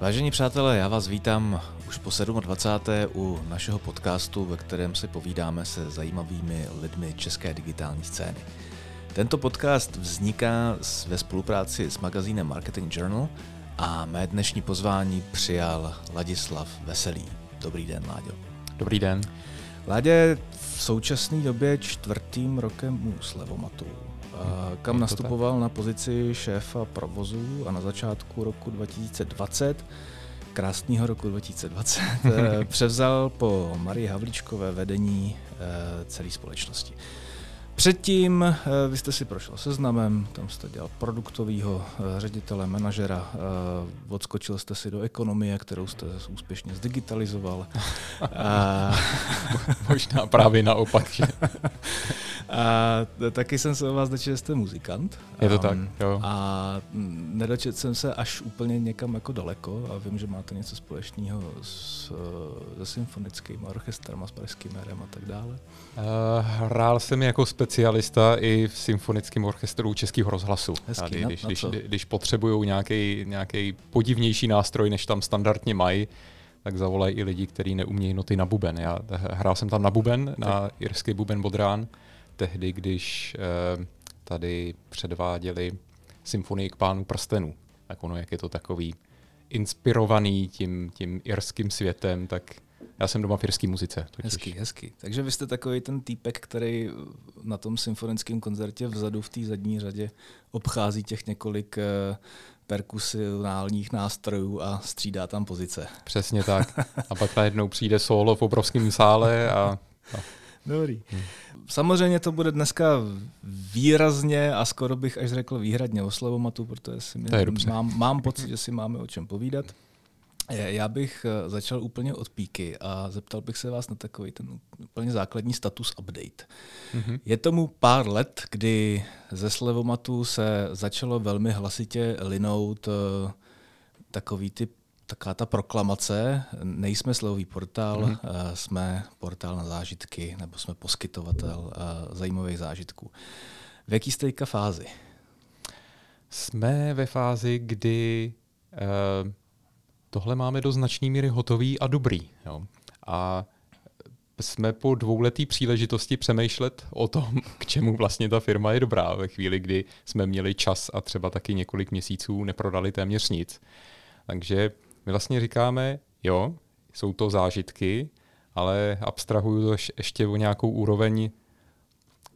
Vážení přátelé, já vás vítám už po 27. u našeho podcastu, ve kterém si povídáme se zajímavými lidmi české digitální scény. Tento podcast vzniká ve spolupráci s magazínem Marketing Journal a mé dnešní pozvání přijal Ladislav Veselý. Dobrý den, Láďo. Dobrý den. Ládě v současné době čtvrtým rokem u Slevomatu, kam nastupoval na pozici šéfa provozu a na začátku roku 2020 krásného roku 2020 eh, převzal po Marii Havlíčkové vedení eh, celé společnosti. Předtím eh, vy jste si prošel seznamem, tam jste dělal produktového eh, ředitele, manažera, eh, odskočil jste si do ekonomie, kterou jste úspěšně zdigitalizoval. Možná právě naopak. Že? A taky jsem se o vás dočetl, že jste muzikant. Je to tak, jo. A nedočetl jsem se až úplně někam jako daleko a vím, že máte něco společného s, se symfonickým orchestrem a s pražským a tak dále. Uh, hrál jsem jako specialista i v symfonickém orchestru Českého rozhlasu. Hezký, Tady, na, když, na když, když potřebují nějaký podivnější nástroj, než tam standardně mají, tak zavolají i lidi, kteří neumějí noty na buben. Já hrál jsem tam na buben, na irský buben Bodrán, tehdy, když eh, tady předváděli symfonii k pánu prstenů. Tak ono, jak je to takový inspirovaný tím, tím irským světem, tak já jsem doma v irské muzice. Totiž. Hezký, hezký. Takže vy jste takový ten týpek, který na tom symfonickém koncertě vzadu v té zadní řadě obchází těch několik uh, perkusionálních nástrojů a střídá tam pozice. Přesně tak. A pak najednou přijde solo v obrovském sále a... No. Dobrý. Hmm. Samozřejmě to bude dneska výrazně a skoro bych až řekl výhradně o Slavomatu, protože si to mám, mám pocit, že si máme o čem povídat. Já bych eh, začal úplně od píky a zeptal bych se vás na takový ten úplně základní status update. Mm-hmm. Je tomu pár let, kdy ze Slevomatu se začalo velmi hlasitě linout uh, takový ty taková ta proklamace, nejsme slový portál, mm-hmm. uh, jsme portál na zážitky, nebo jsme poskytovatel uh, zajímavých zážitků. V jaký jste fázi? Jsme ve fázi, kdy uh, tohle máme do značné míry hotový a dobrý. Jo. A jsme po dvouletý příležitosti přemýšlet o tom, k čemu vlastně ta firma je dobrá ve chvíli, kdy jsme měli čas a třeba taky několik měsíců neprodali téměř nic. Takže my vlastně říkáme, jo, jsou to zážitky, ale abstrahuju to ještě o nějakou úroveň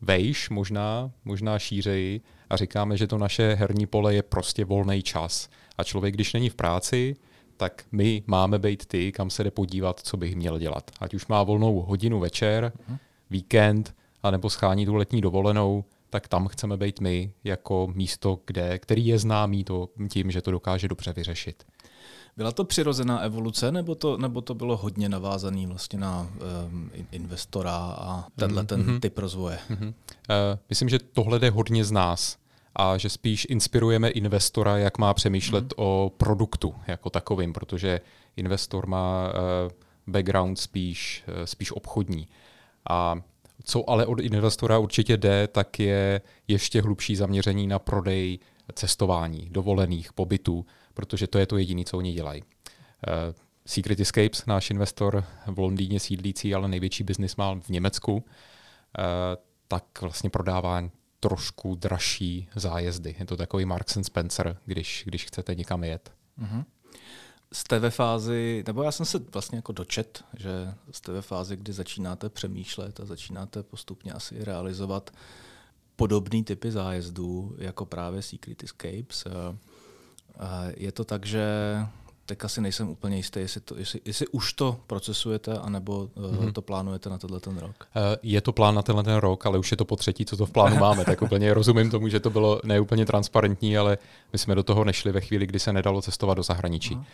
vejš, možná, možná šířeji a říkáme, že to naše herní pole je prostě volný čas. A člověk, když není v práci, tak my máme být ty, kam se jde podívat, co bych měl dělat. Ať už má volnou hodinu večer, uh-huh. víkend, anebo schání tu letní dovolenou, tak tam chceme být my jako místo, kde, který je známý to, tím, že to dokáže dobře vyřešit. Byla to přirozená evoluce, nebo to, nebo to bylo hodně navázané vlastně na um, investora a tenhle ten mm-hmm. typ rozvoje? Mm-hmm. Uh, myslím, že tohle jde hodně z nás a že spíš inspirujeme investora, jak má přemýšlet mm. o produktu jako takovým, protože investor má uh, background spíš, uh, spíš obchodní. A co ale od investora určitě jde, tak je ještě hlubší zaměření na prodej cestování, dovolených, pobytů, protože to je to jediné, co oni dělají. Uh, Secret Escapes, náš investor v Londýně sídlící, ale největší biznis má v Německu, tak vlastně prodává trošku dražší zájezdy. Je to takový Marks and Spencer, když, když chcete někam jet. Mm-hmm. Jste ve fázi, nebo já jsem se vlastně jako dočet, že jste ve fázi, kdy začínáte přemýšlet a začínáte postupně asi realizovat podobné typy zájezdů, jako právě Secret Escapes. Je to tak, že teď asi nejsem úplně jistý, jestli, to, jestli, jestli už to procesujete, anebo mm-hmm. to plánujete na tenhle ten rok. Eh, je to plán na tenhle ten rok, ale už je to po třetí, co to v plánu máme. tak úplně rozumím tomu, že to bylo neúplně transparentní, ale my jsme do toho nešli ve chvíli, kdy se nedalo cestovat do zahraničí. Aha.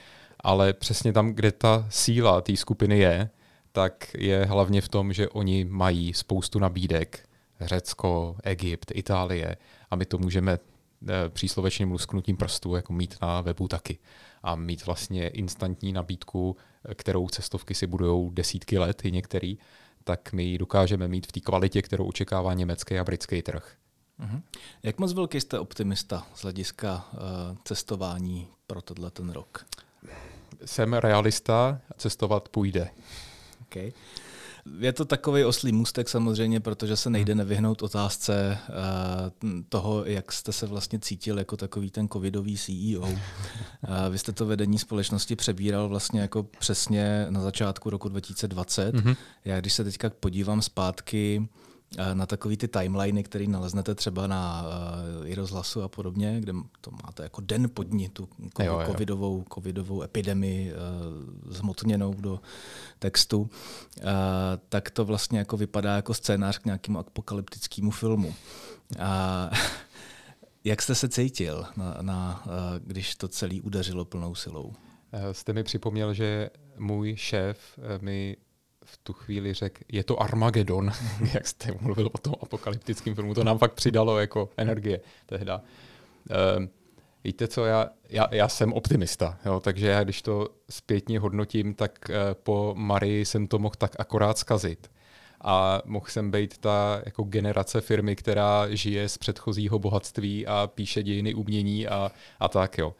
Ale přesně tam, kde ta síla té skupiny je, tak je hlavně v tom, že oni mají spoustu nabídek. Řecko, Egypt, Itálie a my to můžeme eh, příslovečným lusknutím prstů jako mít na webu taky a mít vlastně instantní nabídku, kterou cestovky si budou desítky let i některý, tak my ji dokážeme mít v té kvalitě, kterou očekává německý a britský trh. Uh-huh. Jak moc velký jste optimista z hlediska uh, cestování pro tenhle ten rok? jsem realista, cestovat půjde. Okay. Je to takový oslý můstek samozřejmě, protože se nejde hmm. nevyhnout otázce uh, toho, jak jste se vlastně cítil jako takový ten covidový CEO. Eh, vy jste to vedení společnosti přebíral vlastně jako přesně na začátku roku 2020. Mm-hmm. Já když se teďka podívám zpátky, Eh, na takový ty timeliny, které naleznete třeba na uh, i rozhlasu a podobně, kde to máte jako den pod ní, tu jo, jo. Covidovou, covidovou epidemii uh, zhmotněnou do textu, uh, tak to vlastně jako vypadá jako scénář k nějakému apokalyptickému filmu. Uh, jak jste se cítil, na, na, když to celé udeřilo plnou silou? Jste mi připomněl, že můj šéf mi v tu chvíli řekl, je to Armagedon, jak jste mluvil o tom apokalyptickém filmu, to nám fakt přidalo jako energie tehda. Um, víte co, já, já, já jsem optimista, jo, takže já když to zpětně hodnotím, tak uh, po Marii jsem to mohl tak akorát zkazit. A mohl jsem být ta jako generace firmy, která žije z předchozího bohatství a píše dějiny umění a, a tak, jo.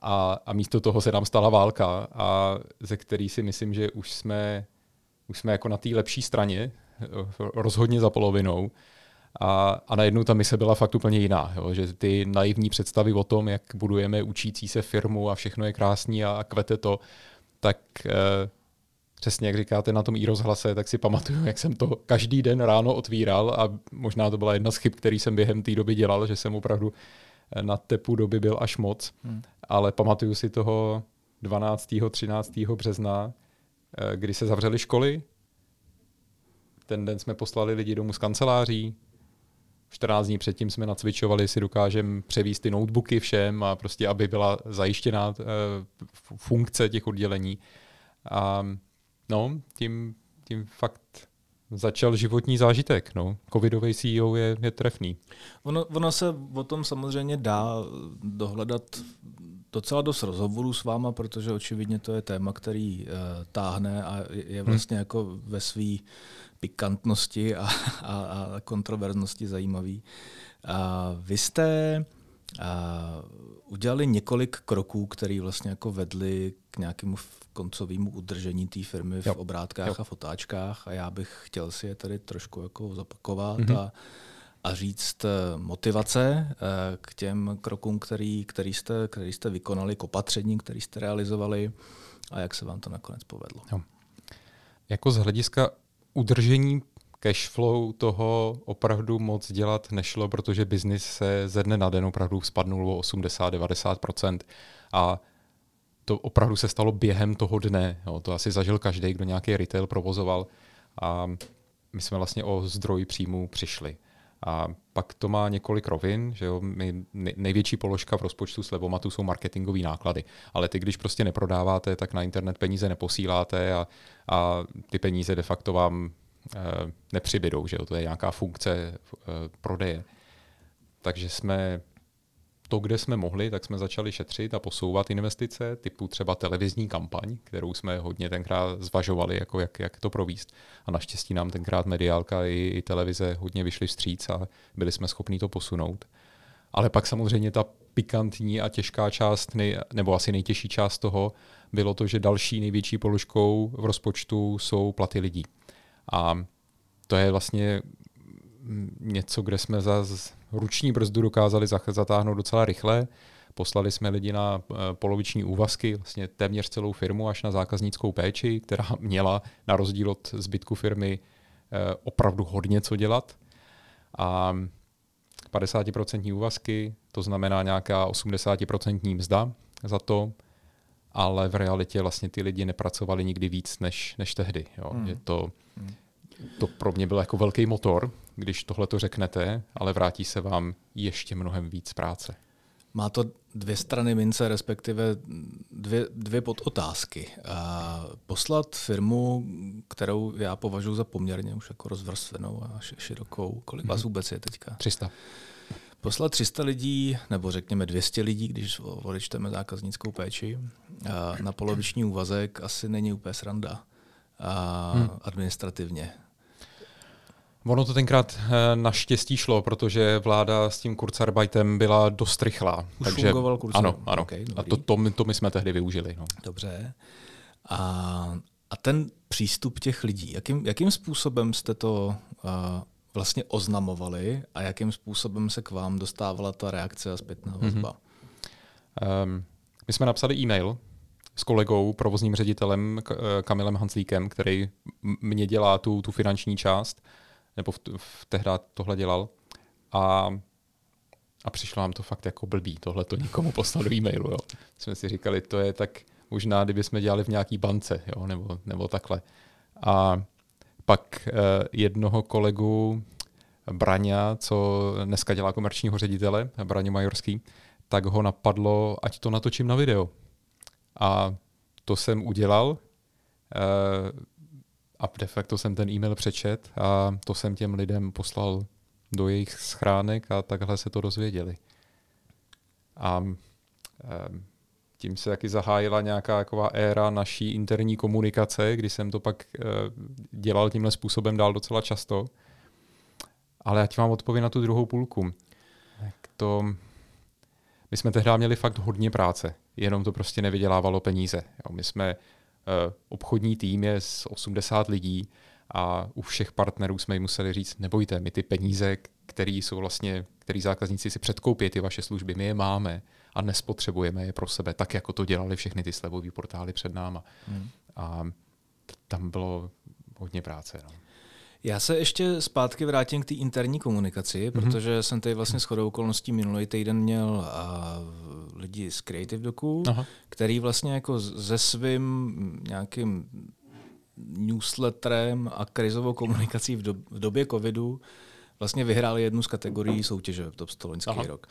A, a místo toho se nám stala válka, a ze který si myslím, že už jsme už jsme jako na té lepší straně, rozhodně za polovinou. A, a najednou ta mise byla fakt úplně jiná. Jo? Že ty naivní představy o tom, jak budujeme učící se firmu a všechno je krásný a, a kvete to, tak eh, přesně jak říkáte na tom i rozhlase, tak si pamatuju, jak jsem to každý den ráno otvíral a možná to byla jedna z chyb, který jsem během té doby dělal, že jsem opravdu eh, na tepu doby byl až moc. Hmm. Ale pamatuju si toho 12. 13. března, Eh, kdy se zavřely školy. Ten den jsme poslali lidi domů z kanceláří. 14 dní předtím jsme nacvičovali, si dokážeme převíst ty notebooky všem a prostě, aby byla zajištěná eh, funkce těch oddělení. A no, tím, tím fakt začal životní zážitek. No. Covidový CEO je, je trefný. Ono, ono se o tom samozřejmě dá dohledat docela dost rozhovorů s váma, protože očividně to je téma, který uh, táhne a je vlastně hmm. jako ve své pikantnosti a, a, a kontroverznosti zajímavý. A vy jste a, udělali několik kroků, které vlastně jako vedly k nějakému koncovému udržení té firmy v jo. obrátkách jo. a fotáčkách a já bych chtěl si je tady trošku jako zopakovat mm-hmm. a a říct eh, motivace eh, k těm krokům, který, který, jste, který jste vykonali, k opatřením, který jste realizovali a jak se vám to nakonec povedlo. Jo. Jako z hlediska udržení cash flow toho opravdu moc dělat nešlo, protože biznis se ze dne na den opravdu spadnul o 80-90% a to opravdu se stalo během toho dne. Jo. To asi zažil každý, kdo nějaký retail provozoval a my jsme vlastně o zdroj příjmu přišli. A pak to má několik rovin, že jo, my, největší položka v rozpočtu slevomatu jsou marketingové náklady, ale ty, když prostě neprodáváte, tak na internet peníze neposíláte a, a ty peníze de facto vám e, nepřibydou, že jo, to je nějaká funkce e, prodeje. Takže jsme to, kde jsme mohli, tak jsme začali šetřit a posouvat investice, typu třeba televizní kampaň, kterou jsme hodně tenkrát zvažovali, jako jak, jak to províst. A naštěstí nám tenkrát mediálka i, i televize hodně vyšly vstříc a byli jsme schopni to posunout. Ale pak samozřejmě ta pikantní a těžká část, nej, nebo asi nejtěžší část toho, bylo to, že další největší položkou v rozpočtu jsou platy lidí. A to je vlastně něco, kde jsme za ruční brzdu dokázali zatáhnout docela rychle. Poslali jsme lidi na eh, poloviční úvazky, vlastně téměř celou firmu až na zákaznickou péči, která měla na rozdíl od zbytku firmy eh, opravdu hodně co dělat. A 50% úvazky, to znamená nějaká 80% mzda za to, ale v realitě vlastně ty lidi nepracovali nikdy víc než, než tehdy. Jo. Hmm. Je to, hmm to pro mě byl jako velký motor, když tohle to řeknete, ale vrátí se vám ještě mnohem víc práce. Má to dvě strany mince, respektive dvě, dvě podotázky. Poslat firmu, kterou já považuji za poměrně už jako rozvrstvenou a širokou, kolik vás mhm. vůbec je teďka? 300. Poslat 300 lidí, nebo řekněme 200 lidí, když odečteme zákaznickou péči, na poloviční úvazek asi není úplně sranda a hmm. administrativně. Ono to tenkrát eh, naštěstí šlo, protože vláda s tím Kurzarbeitem byla dost rychlá. Už takže, fungoval Kurzarbeit. Ano, ano. Okay, a to, to, my, to my jsme tehdy využili. No. Dobře. A, a ten přístup těch lidí, jakým, jakým způsobem jste to uh, vlastně oznamovali a jakým způsobem se k vám dostávala ta reakce a zpětná mhm. vazba? Mm-hmm. Um, my jsme napsali e-mail s kolegou, provozním ředitelem eh, Kamilem Hanslíkem, který mě dělá tu, tu finanční část, nebo v, v tehdy tohle dělal. A, a přišlo nám to fakt jako blbý, tohle to nikomu poslat do e-mailu. Jo. Jsme si říkali, to je tak možná, kdyby jsme dělali v nějaký bance, jo, nebo, nebo takhle. A pak eh, jednoho kolegu Braňa, co dneska dělá komerčního ředitele, Braně Majorský, tak ho napadlo, ať to natočím na video. A to jsem udělal eh, a de facto jsem ten e-mail přečet a to jsem těm lidem poslal do jejich schránek a takhle se to dozvěděli. A tím se taky zahájila nějaká taková éra naší interní komunikace, kdy jsem to pak eh, dělal tímhle způsobem dál docela často. Ale ať vám odpovím na tu druhou půlku. To, my jsme tehdy měli fakt hodně práce, jenom to prostě nevydělávalo peníze. Jo, my jsme obchodní tým je z 80 lidí a u všech partnerů jsme jim museli říct, nebojte, my ty peníze, které jsou vlastně, který zákazníci si předkoupí ty vaše služby, my je máme a nespotřebujeme je pro sebe, tak jako to dělali všechny ty slevové portály před náma. Hmm. A tam bylo hodně práce. No. Já se ještě zpátky vrátím k té interní komunikaci, mm-hmm. protože jsem tady vlastně shodou okolností minulý týden měl uh, lidi z Creative Doku, Aha. který vlastně jako se svým nějakým newsletterem a krizovou komunikací v, do, v době covidu vlastně vyhráli jednu z kategorií soutěže v Top 100 loňský Aha. rok.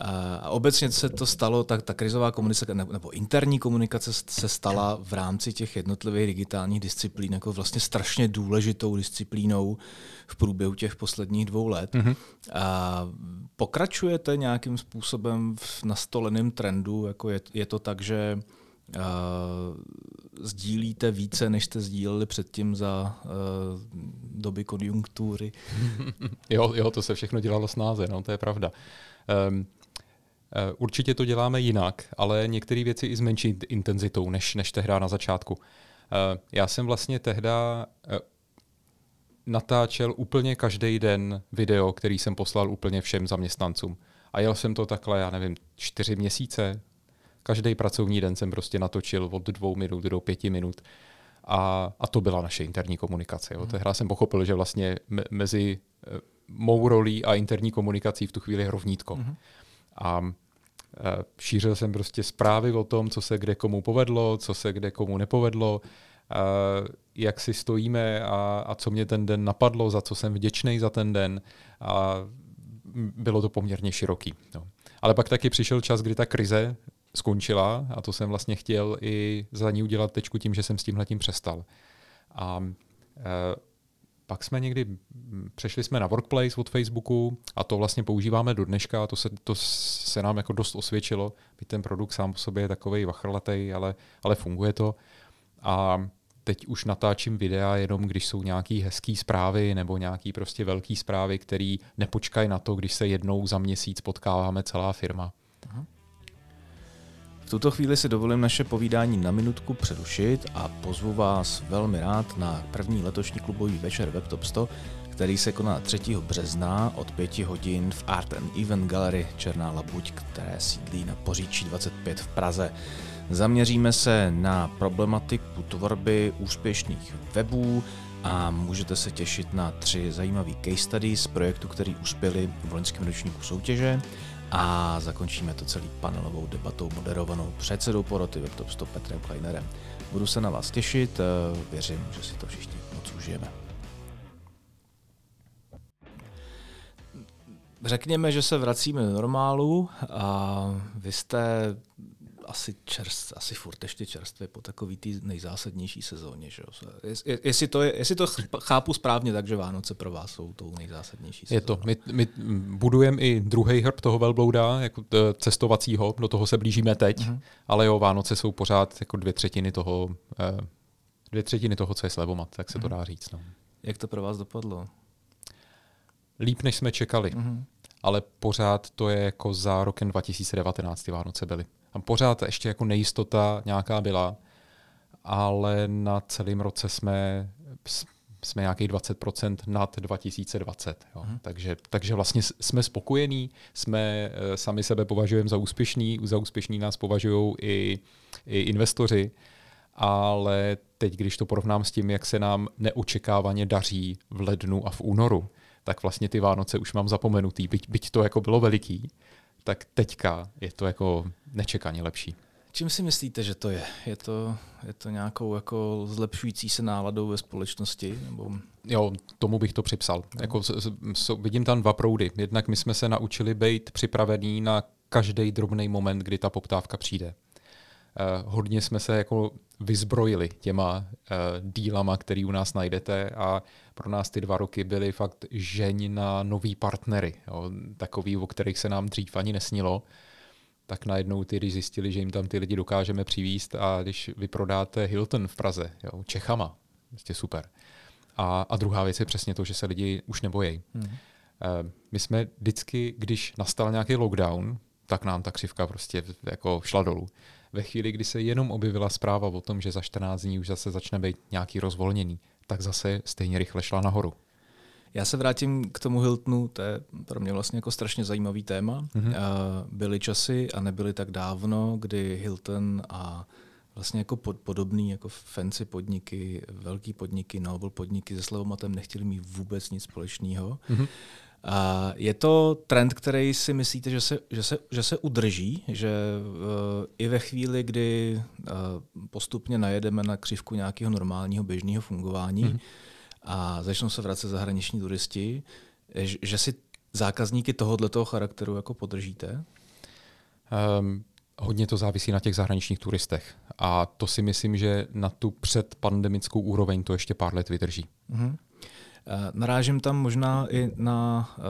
A obecně se to stalo, tak ta krizová komunikace nebo interní komunikace se stala v rámci těch jednotlivých digitálních disciplín jako vlastně strašně důležitou disciplínou v průběhu těch posledních dvou let. Mm-hmm. A pokračujete nějakým způsobem v nastoleném trendu, jako je, je to tak, že uh, sdílíte více, než jste sdíleli předtím za uh, doby konjunktury? jo, jo, to se všechno dělalo snáze, no, to je pravda. Um, určitě to děláme jinak, ale některé věci i s menší intenzitou než, než tehda na začátku. Eh, já jsem vlastně tehda eh, natáčel úplně každý den video, který jsem poslal úplně všem zaměstnancům. A jel jsem to takhle, já nevím, čtyři měsíce. Každý pracovní den jsem prostě natočil od dvou minut do pěti minut. A, a to byla naše interní komunikace. Jo. Hmm. Tehdy jsem pochopil, že vlastně me, mezi mou rolí a interní komunikací v tu chvíli je rovnítko. Hmm. A e, šířil jsem prostě zprávy o tom, co se kde komu povedlo, co se kde komu nepovedlo, e, jak si stojíme a, a co mě ten den napadlo, za co jsem vděčný za ten den. A bylo to poměrně široký. No. Ale pak taky přišel čas, kdy ta krize skončila a to jsem vlastně chtěl i za ní udělat tečku tím, že jsem s tímhletím přestal. A e, pak jsme někdy, přešli jsme na Workplace od Facebooku a to vlastně používáme do dneška, to se, to se nám jako dost osvědčilo, byť ten produkt sám po sobě je takový vachrlatej, ale, ale funguje to. A teď už natáčím videa jenom, když jsou nějaký hezký zprávy nebo nějaký prostě velký zprávy, které nepočkají na to, když se jednou za měsíc potkáváme celá firma. Aha. V tuto chvíli si dovolím naše povídání na minutku přerušit a pozvu vás velmi rád na první letošní klubový večer WebTop 100, který se koná 3. března od 5 hodin v Art and Event Gallery Černá labuť, které sídlí na Poříčí 25 v Praze. Zaměříme se na problematiku tvorby úspěšných webů a můžete se těšit na tři zajímavé case studies z projektu, který uspěli v loňském ročníku soutěže a zakončíme to celý panelovou debatou moderovanou předsedou poroty WebTop 100 Petrem Kleinerem. Budu se na vás těšit, eh, věřím, že si to všichni moc užijeme. Řekněme, že se vracíme do normálu a vy jste asi, čerst, asi furt ještě čerstvě po takový té nejzásadnější sezóně. Že jo? Je, jestli, to je, jestli to chápu správně, takže Vánoce pro vás jsou tou nejzásadnější sezónou. Je to. My, my budujeme i druhý hrb toho velblouda, jako cestovacího, do toho se blížíme teď, mm-hmm. ale jo, Vánoce jsou pořád jako dvě třetiny toho, eh, dvě třetiny toho, co je slevomat, tak se mm-hmm. to mhm. dá říct. No. Jak to pro vás dopadlo? líp, než jsme čekali. Mm-hmm. Ale pořád to je jako za rokem 2019 ty Vánoce byly. A pořád ještě jako nejistota nějaká byla, ale na celém roce jsme, jsme nějakých 20% nad 2020. Jo. Hmm. Takže, takže vlastně jsme spokojení, jsme eh, sami sebe považujeme za úspěšný, za úspěšný nás považují i, i investoři, ale teď, když to porovnám s tím, jak se nám neočekávaně daří v lednu a v únoru, tak vlastně ty Vánoce už mám zapomenutý, byť, byť to jako bylo veliký, tak teďka je to jako nečekaně lepší. Čím si myslíte, že to je? Je to, je to nějakou jako zlepšující se náladou ve společnosti? Nebo... Jo, tomu bych to připsal. No. Jako, so, vidím tam dva proudy. Jednak my jsme se naučili být připravení na každý drobný moment, kdy ta poptávka přijde. Eh, hodně jsme se jako vyzbrojili těma eh, dílama, který u nás najdete a pro nás ty dva roky byly fakt žeň na nový partnery, jo, takový, o kterých se nám dřív ani nesnilo tak najednou ty, když zjistili, že jim tam ty lidi dokážeme přivíst a když vyprodáte Hilton v Praze, jo, Čechama, prostě super. A, a druhá věc je přesně to, že se lidi už nebojí. Hmm. My jsme vždycky, když nastal nějaký lockdown, tak nám ta křivka prostě jako šla dolů. Ve chvíli, kdy se jenom objevila zpráva o tom, že za 14 dní už zase začne být nějaký rozvolnění, tak zase stejně rychle šla nahoru. Já se vrátím k tomu Hiltonu, to je pro mě vlastně jako strašně zajímavý téma. Mm-hmm. Byly časy a nebyly tak dávno, kdy Hilton a vlastně jako pod, podobný jako fancy podniky, velký podniky, novel podniky se Slevomatem nechtěli mít vůbec nic společného. Mm-hmm. Je to trend, který si myslíte, že se, že se, že se udrží, že uh, i ve chvíli, kdy uh, postupně najedeme na křivku nějakého normálního běžného fungování, mm-hmm a začnou se vracet zahraniční turisti, že si zákazníky tohoto charakteru jako podržíte? Um, hodně to závisí na těch zahraničních turistech. A to si myslím, že na tu předpandemickou úroveň to ještě pár let vydrží. Uh-huh. Narážím tam možná i na uh,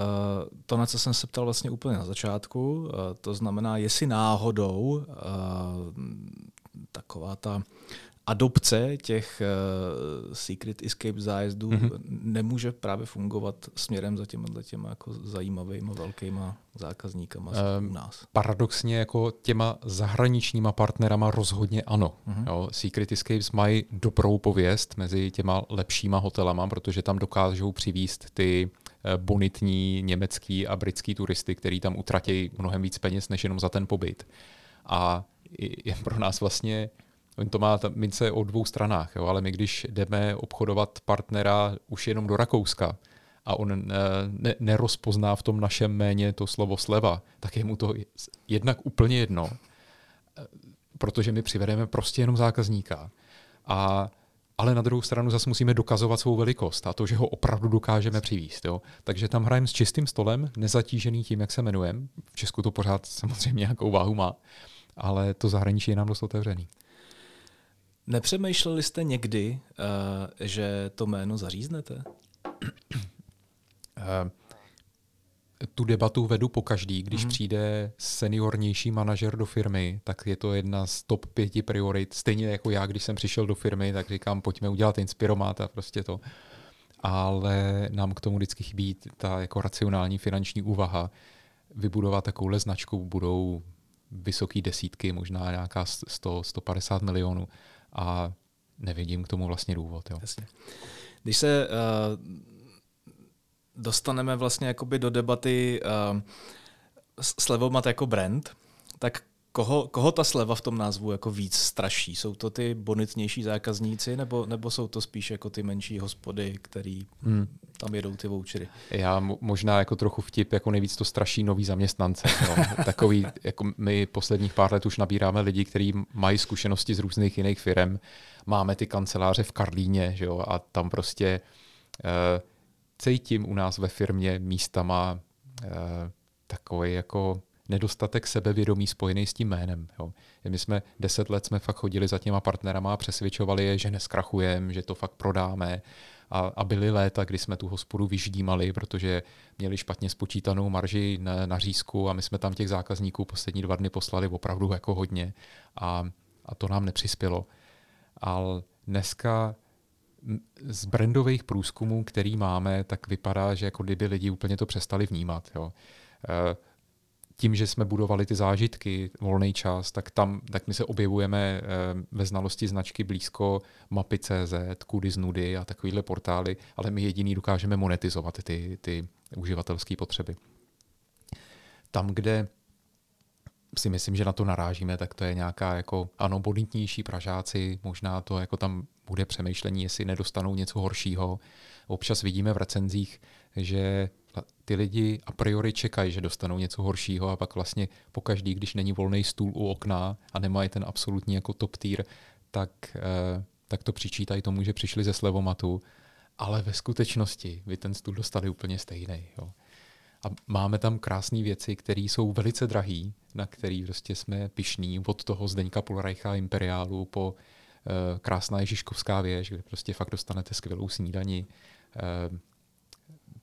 to, na co jsem se ptal vlastně úplně na začátku. Uh, to znamená, jestli náhodou taková ta adopce těch uh, Secret Escape zájezdů mm-hmm. nemůže právě fungovat směrem za těma, těma jako zajímavými velkýma zákazníkama um, u nás. Paradoxně jako těma zahraničníma partnerama rozhodně ano. Mm-hmm. Jo, Secret Escapes mají dobrou pověst mezi těma lepšíma hotelama, protože tam dokážou přivíst ty eh, bonitní německý a britský turisty, který tam utratí mnohem víc peněz než jenom za ten pobyt. A je pro nás vlastně On to má ta mince o dvou stranách, jo, ale my když jdeme obchodovat partnera už jenom do Rakouska a on eh, ne, nerozpozná v tom našem méně to slovo sleva, tak je mu to jednak úplně jedno, eh, protože my přivedeme prostě jenom zákazníka. A ale na druhou stranu zase musíme dokazovat svou velikost a to, že ho opravdu dokážeme přivíst. Jo. Takže tam hrajeme s čistým stolem, nezatížený tím, jak se jmenujeme. V Česku to pořád samozřejmě nějakou váhu má, ale to zahraničí je nám dost otevřený. Nepřemýšleli jste někdy, uh, že to jméno zaříznete? Uh, tu debatu vedu po každý. Když mm-hmm. přijde seniornější manažer do firmy, tak je to jedna z top pěti priorit. Stejně jako já, když jsem přišel do firmy, tak říkám, pojďme udělat inspiromat a prostě to. Ale nám k tomu vždycky chybí ta jako racionální finanční úvaha. Vybudovat takovouhle značku budou vysoké desítky, možná nějaká 100, 150 milionů a nevidím k tomu vlastně důvod. Jo. Jasně. Když se uh, dostaneme vlastně jakoby do debaty uh, slevomat jako brand, tak koho, koho ta sleva v tom názvu jako víc straší? Jsou to ty bonitnější zákazníci, nebo, nebo jsou to spíš jako ty menší hospody, který hmm. tam jedou ty vouchery? Já možná jako trochu vtip, jako nejvíc to straší nový zaměstnance. No. Takový, jako my posledních pár let už nabíráme lidi, kteří mají zkušenosti z různých jiných firm. Máme ty kanceláře v Karlíně, že jo, a tam prostě uh, cítím u nás ve firmě místama uh, takový jako nedostatek sebevědomí spojený s tím jménem. Jo. My jsme deset let jsme fakt chodili za těma partnerama a přesvědčovali je, že neskrachujeme, že to fakt prodáme. A, a byly léta, kdy jsme tu hospodu vyždímali, protože měli špatně spočítanou marži na, na řízku a my jsme tam těch zákazníků poslední dva dny poslali opravdu jako hodně a, a to nám nepřispělo. Ale dneska z brandových průzkumů, který máme, tak vypadá, že jako kdyby lidi úplně to přestali vnímat. Jo. Eh, tím, že jsme budovali ty zážitky, volný čas, tak tam tak my se objevujeme ve znalosti značky blízko mapy.cz, kudy z nudy a takovýhle portály, ale my jediný dokážeme monetizovat ty, ty uživatelské potřeby. Tam, kde si myslím, že na to narážíme, tak to je nějaká jako, ano, bonitnější Pražáci, možná to jako tam bude přemýšlení, jestli nedostanou něco horšího. Občas vidíme v recenzích, že ty lidi a priori čekají, že dostanou něco horšího a pak vlastně pokaždý, když není volný stůl u okna a nemají ten absolutní jako top tier, tak, eh, tak to přičítají tomu, že přišli ze slevomatu, ale ve skutečnosti vy ten stůl dostali úplně stejný. Jo. A máme tam krásné věci, které jsou velice drahé, na který prostě jsme pišní, od toho Zdeňka Polreicha Imperiálu po uh, krásná Ježiškovská věž, kde prostě fakt dostanete skvělou snídani. Uh,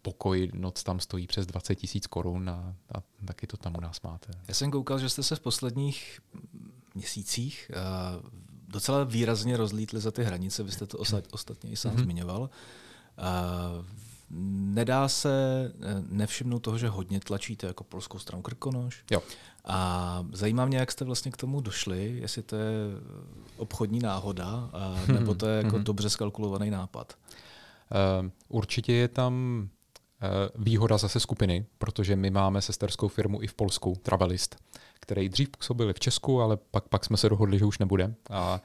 pokoj, noc tam stojí přes 20 tisíc korun a, a taky to tam u nás máte. Já jsem koukal, že jste se v posledních měsících uh, docela výrazně rozlítli za ty hranice, vy jste to ostatně i sám mm-hmm. zmiňoval. Uh, nedá se eh, nevšimnout toho, že hodně tlačíte jako polskou stranu Krkonoš. Jo. A zajímá mě, jak jste vlastně k tomu došli, jestli to je obchodní náhoda, nebo to je jako mhm. dobře skalkulovaný nápad. Uh, určitě je tam výhoda zase skupiny, protože my máme sesterskou firmu i v Polsku, Travelist, který dřív působil v Česku, ale pak, pak jsme se dohodli, že už nebude. A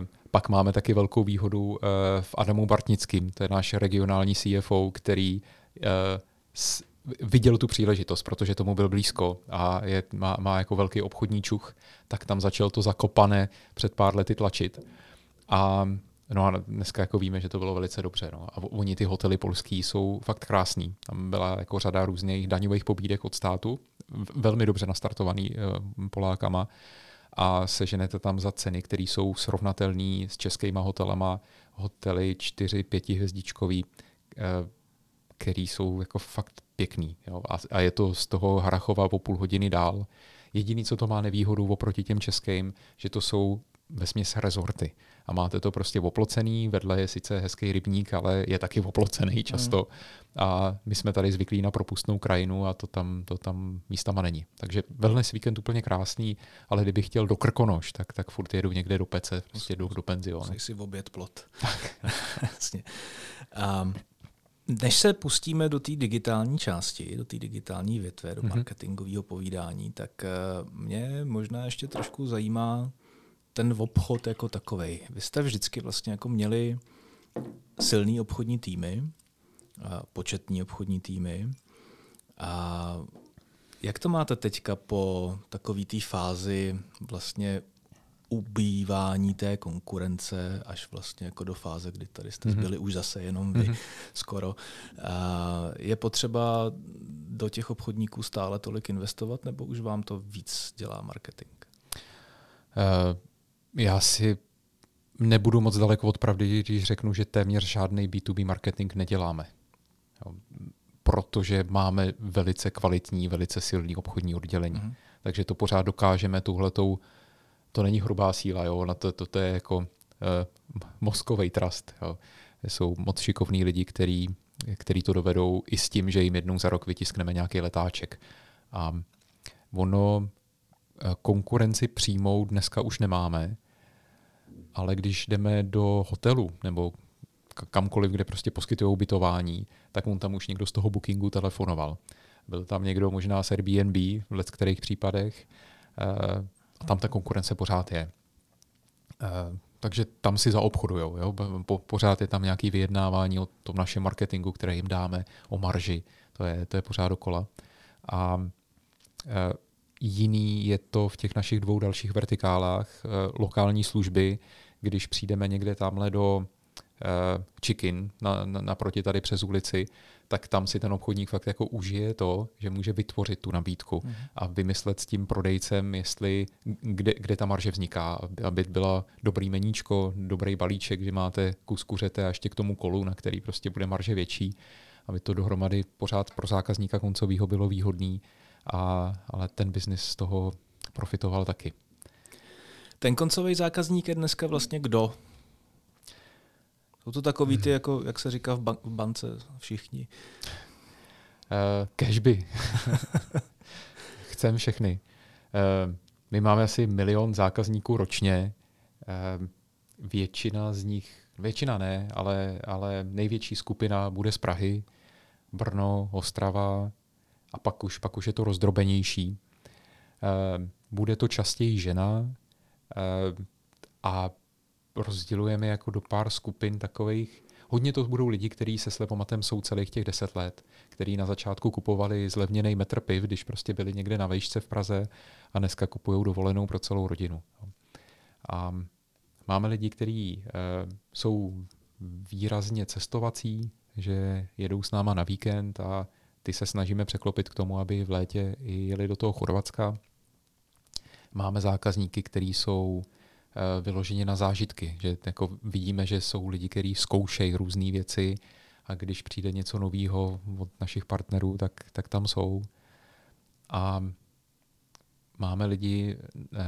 uh, pak máme taky velkou výhodu eh, v Adamu Bartnickým, to je náš regionální CFO, který eh, viděl tu příležitost, protože tomu byl blízko a je, má, má jako velký obchodní čuch, tak tam začal to zakopané před pár lety tlačit. A No a dneska jako víme, že to bylo velice dobře. No. A oni ty hotely polský jsou fakt krásný. Tam byla jako řada různých daňových pobídek od státu, velmi dobře nastartovaný uh, Polákama a seženete tam za ceny, které jsou srovnatelné s českýma hotelama, hotely 4-5 hvězdičkový, eh, který jsou jako fakt pěkný. Jo? A, je to z toho Harachova o půl hodiny dál. Jediný, co to má nevýhodu oproti těm českým, že to jsou ve směs rezorty. A máte to prostě oplocený, vedle je sice hezký rybník, ale je taky oplocený často. Mm. A my jsme tady zvyklí na propustnou krajinu a to tam, to tam místama není. Takže wellness víkend úplně krásný, ale kdybych chtěl do Krkonoš, tak, tak furt jedu někde do pece, prostě jdu do penzionu. Jsi si v oběd plot. Jasně. um, než se pustíme do té digitální části, do té digitální větve, do mm-hmm. marketingového povídání, tak uh, mě možná ještě trošku zajímá ten obchod jako takový. Vy jste vždycky vlastně jako měli silný obchodní týmy, početní obchodní týmy. A jak to máte teďka po takové té fázi vlastně ubývání té konkurence až vlastně jako do fáze, kdy tady jste mm-hmm. byli už zase jenom vy mm-hmm. skoro. A je potřeba do těch obchodníků stále tolik investovat, nebo už vám to víc dělá marketing? Uh, já si nebudu moc daleko od pravdy, když řeknu, že téměř žádný B2B marketing neděláme. Jo, protože máme velice kvalitní, velice silný obchodní oddělení. Mm-hmm. Takže to pořád dokážeme tuhletou, to není hrubá síla, jo, na to, to, to je jako uh, mozkový trust. Jo. Jsou moc šikovní lidi, který, který to dovedou i s tím, že jim jednou za rok vytiskneme nějaký letáček. A ono Eh, konkurenci přímou dneska už nemáme, ale když jdeme do hotelu nebo kamkoliv, kde prostě poskytují ubytování, tak on tam už někdo z toho bookingu telefonoval. Byl tam někdo možná z Airbnb v let kterých případech eh, a tam ta konkurence pořád je. Eh, takže tam si zaobchodujou. Jo? Po, pořád je tam nějaké vyjednávání o tom našem marketingu, které jim dáme, o marži. To je, to je pořád dokola. A Jiný je to v těch našich dvou dalších vertikálách, eh, lokální služby, když přijdeme někde tamhle do uh, Chicken, na, na, naproti tady přes ulici, tak tam si ten obchodník fakt jako užije to, že může vytvořit tu nabídku mm. a vymyslet s tím prodejcem, jestli kde, kde ta marže vzniká, aby byla dobrý meníčko, dobrý balíček, že máte kus kuřete a ještě k tomu kolu, na který prostě bude marže větší, aby to dohromady pořád pro zákazníka koncového bylo výhodný a, ale ten biznis z toho profitoval taky. Ten koncový zákazník je dneska vlastně kdo? Jsou to takový ty, jako, jak se říká v, ban- v bance, všichni. Uh, cashby. Chcem všechny. Uh, my máme asi milion zákazníků ročně. Uh, většina z nich, většina ne, ale, ale největší skupina bude z Prahy, Brno, Ostrava a pak už, pak už je to rozdrobenější. Uh, bude to častěji žena uh, a rozdělujeme jako do pár skupin takových. Hodně to budou lidi, kteří se slepomatem jsou celých těch deset let, kteří na začátku kupovali zlevněný metr piv, když prostě byli někde na vejšce v Praze a dneska kupují dovolenou pro celou rodinu. A máme lidi, kteří uh, jsou výrazně cestovací, že jedou s náma na víkend a ty se snažíme překlopit k tomu, aby v létě i jeli do toho Chorvatska. Máme zákazníky, kteří jsou Eh, vyloženě na zážitky. Že jako vidíme, že jsou lidi, kteří zkoušejí různé věci a když přijde něco nového od našich partnerů, tak, tak tam jsou. A máme lidi eh,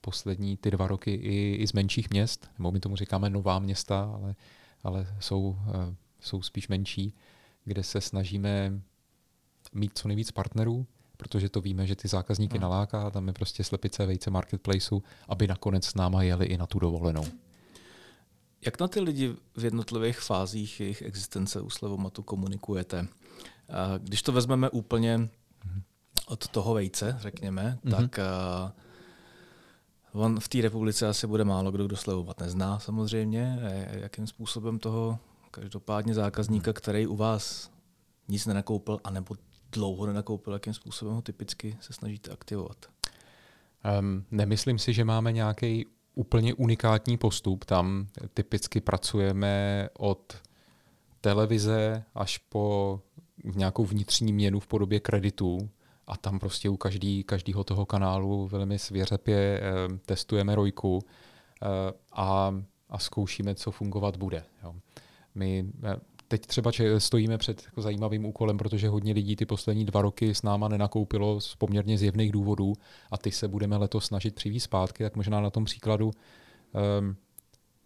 poslední ty dva roky i, i z menších měst, nebo my tomu říkáme nová města, ale, ale jsou, eh, jsou spíš menší, kde se snažíme mít co nejvíc partnerů, protože to víme, že ty zákazníky hmm. naláká, tam je prostě slepice vejce marketplaceu, aby nakonec s náma jeli i na tu dovolenou. Jak na ty lidi v jednotlivých fázích jejich existence u Slevomatu komunikujete? Když to vezmeme úplně hmm. od toho vejce, řekněme, hmm. tak on v té republice asi bude málo kdo, kdo Slevomat nezná samozřejmě. Jakým způsobem toho každopádně zákazníka, který u vás nic nenakoupil, anebo dlouho nenakoupil, jakým způsobem ho typicky se snažíte aktivovat? Um, nemyslím si, že máme nějaký úplně unikátní postup. Tam typicky pracujeme od televize až po nějakou vnitřní měnu v podobě kreditů a tam prostě u každý, každého toho kanálu velmi svěřepě eh, testujeme rojku eh, a, a zkoušíme, co fungovat bude. Jo. My eh, teď třeba stojíme před jako zajímavým úkolem, protože hodně lidí ty poslední dva roky s náma nenakoupilo z poměrně zjevných důvodů a ty se budeme letos snažit přivít zpátky, tak možná na tom příkladu um,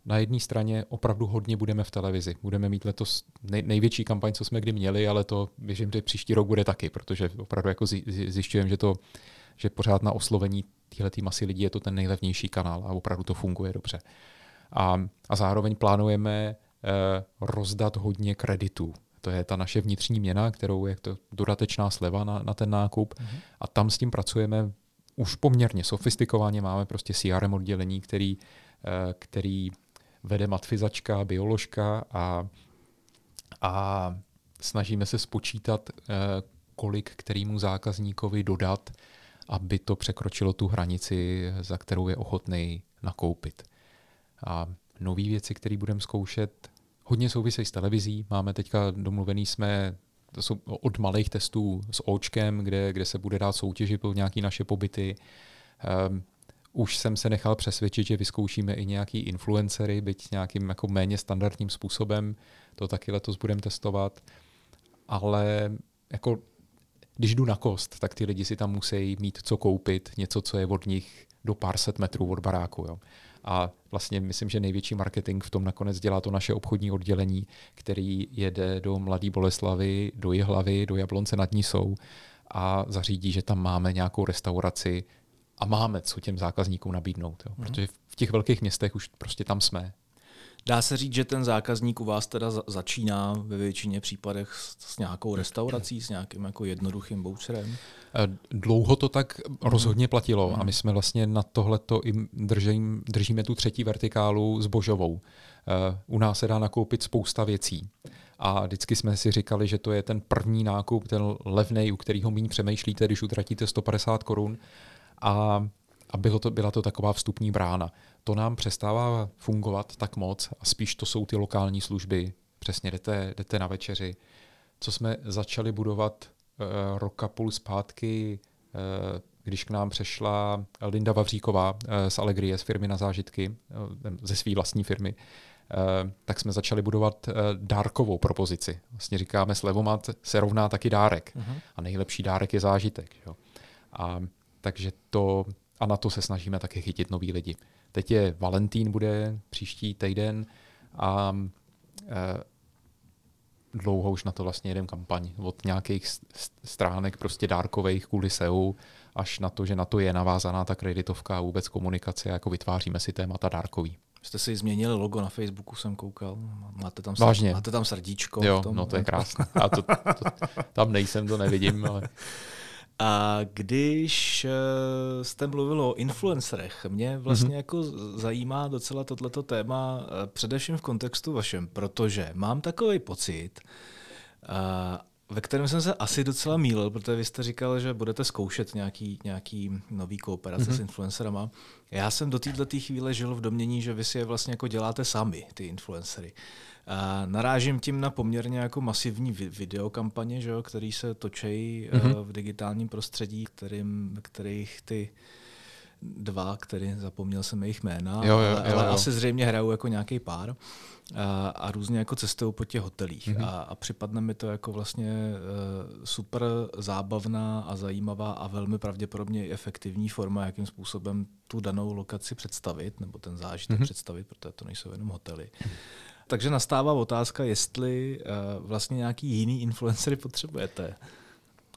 na jedné straně opravdu hodně budeme v televizi. Budeme mít letos nej, největší kampaň, co jsme kdy měli, ale to věřím, že příští rok bude taky, protože opravdu jako zjišťujeme, že to že pořád na oslovení téhle masy lidí je to ten nejlevnější kanál a opravdu to funguje dobře. A, a zároveň plánujeme rozdat hodně kreditů. To je ta naše vnitřní měna, kterou je to dodatečná sleva na, na ten nákup. Mm-hmm. A tam s tím pracujeme už poměrně sofistikovaně. Máme prostě CRM oddělení, který, eh, který vede matfizačka, bioložka a, a snažíme se spočítat, eh, kolik kterýmu zákazníkovi dodat, aby to překročilo tu hranici, za kterou je ochotný nakoupit. A nové věci, které budeme zkoušet, hodně souvisejí s televizí. Máme teďka domluvený jsme to jsou od malých testů s očkem, kde, kde se bude dát soutěži pro nějaké naše pobyty. Um, už jsem se nechal přesvědčit, že vyzkoušíme i nějaký influencery, byť nějakým jako méně standardním způsobem. To taky letos budeme testovat. Ale jako když jdu na kost, tak ty lidi si tam musí mít co koupit, něco, co je od nich do pár set metrů od baráku. Jo. A vlastně myslím, že největší marketing v tom nakonec dělá to naše obchodní oddělení, který jede do Mladé Boleslavy, do Jihlavy, do Jablonce nad Nisou a zařídí, že tam máme nějakou restauraci a máme co těm zákazníkům nabídnout. Jo. Mm. Protože v těch velkých městech už prostě tam jsme. Dá se říct, že ten zákazník u vás teda začíná ve většině případech s, nějakou restaurací, s nějakým jako jednoduchým voucherem? Eh, dlouho to tak rozhodně platilo a my jsme vlastně na tohleto i držím, držíme tu třetí vertikálu s Božovou. Eh, u nás se dá nakoupit spousta věcí. A vždycky jsme si říkali, že to je ten první nákup, ten levnej, u kterého méně přemýšlíte, když utratíte 150 korun. A, a bylo to, byla to taková vstupní brána. To nám přestává fungovat tak moc a spíš to jsou ty lokální služby. Přesně jdete, jdete na večeři. Co jsme začali budovat Eh, roka půl zpátky, eh, když k nám přešla Linda Vavříková eh, z Allegrie, z firmy na zážitky, ze své vlastní firmy, tak jsme začali budovat dárkovou propozici. Vlastně říkáme, slevomat se rovná taky dárek. Uh-huh. A nejlepší dárek je zážitek. Jo. A, takže to, a na to se snažíme taky chytit nový lidi. Teď je Valentín, bude příští týden a dlouho už na to vlastně jedem kampaň. Od nějakých stránek prostě dárkových kvůli SEO až na to, že na to je navázaná ta kreditovka a vůbec komunikace, jako vytváříme si témata dárkový. Jste si změnili logo na Facebooku, jsem koukal. Máte tam, Vážně. máte tam srdíčko. Jo, v tom, no to je krásné. A to, to, tam nejsem, to nevidím, ale... A když eh, jste mluvil o influencerech, mě vlastně mm-hmm. jako zajímá docela tohleto téma eh, především v kontextu vašem, protože mám takový pocit, eh, ve kterém jsem se asi docela mýlil, protože vy jste říkal, že budete zkoušet nějaký, nějaký nový kooperace mm-hmm. s influencerama. Já jsem do této chvíle žil v domění, že vy si je vlastně jako děláte sami, ty influencery. A narážím tím na poměrně jako masivní videokampaně, že jo, který se točí mm-hmm. v digitálním prostředí, kterým, kterých ty dva, který zapomněl jsem jejich jména, jo, jo, ale, jo, ale jo. asi zřejmě hrajou jako nějaký pár a, a různě jako cestují po těch hotelích. Mm-hmm. A, a připadne mi to jako vlastně uh, super zábavná a zajímavá a velmi pravděpodobně efektivní forma, jakým způsobem tu danou lokaci představit, nebo ten zážitek mm-hmm. představit, protože to nejsou jenom hotely. Takže nastává otázka, jestli uh, vlastně nějaký jiný influencery potřebujete.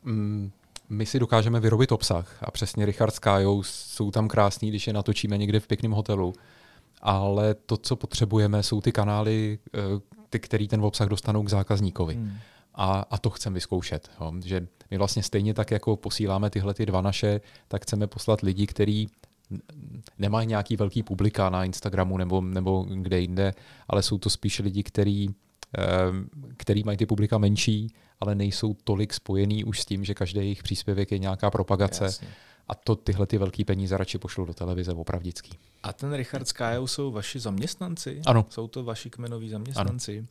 Mm, my si dokážeme vyrobit obsah a přesně Richard s Kájou jsou tam krásní, když je natočíme někde v pěkném hotelu. Ale to, co potřebujeme, jsou ty kanály, eh, ty, který ten obsah dostanou k zákazníkovi. Hmm. A, a to chceme vyzkoušet. Jo. Že my vlastně stejně tak, jako posíláme tyhle ty dva naše, tak chceme poslat lidi, kteří nemají nějaký velký publika na Instagramu nebo, nebo kde jinde, ale jsou to spíše lidi, který, ehm, který mají ty publika menší, ale nejsou tolik spojený už s tím, že každý jejich příspěvek je nějaká propagace. Jasně. A to tyhle ty velké peníze radši pošlou do televize opravdický. A ten Richard Skájou jsou vaši zaměstnanci? Ano. Jsou to vaši kmenoví zaměstnanci? Ano.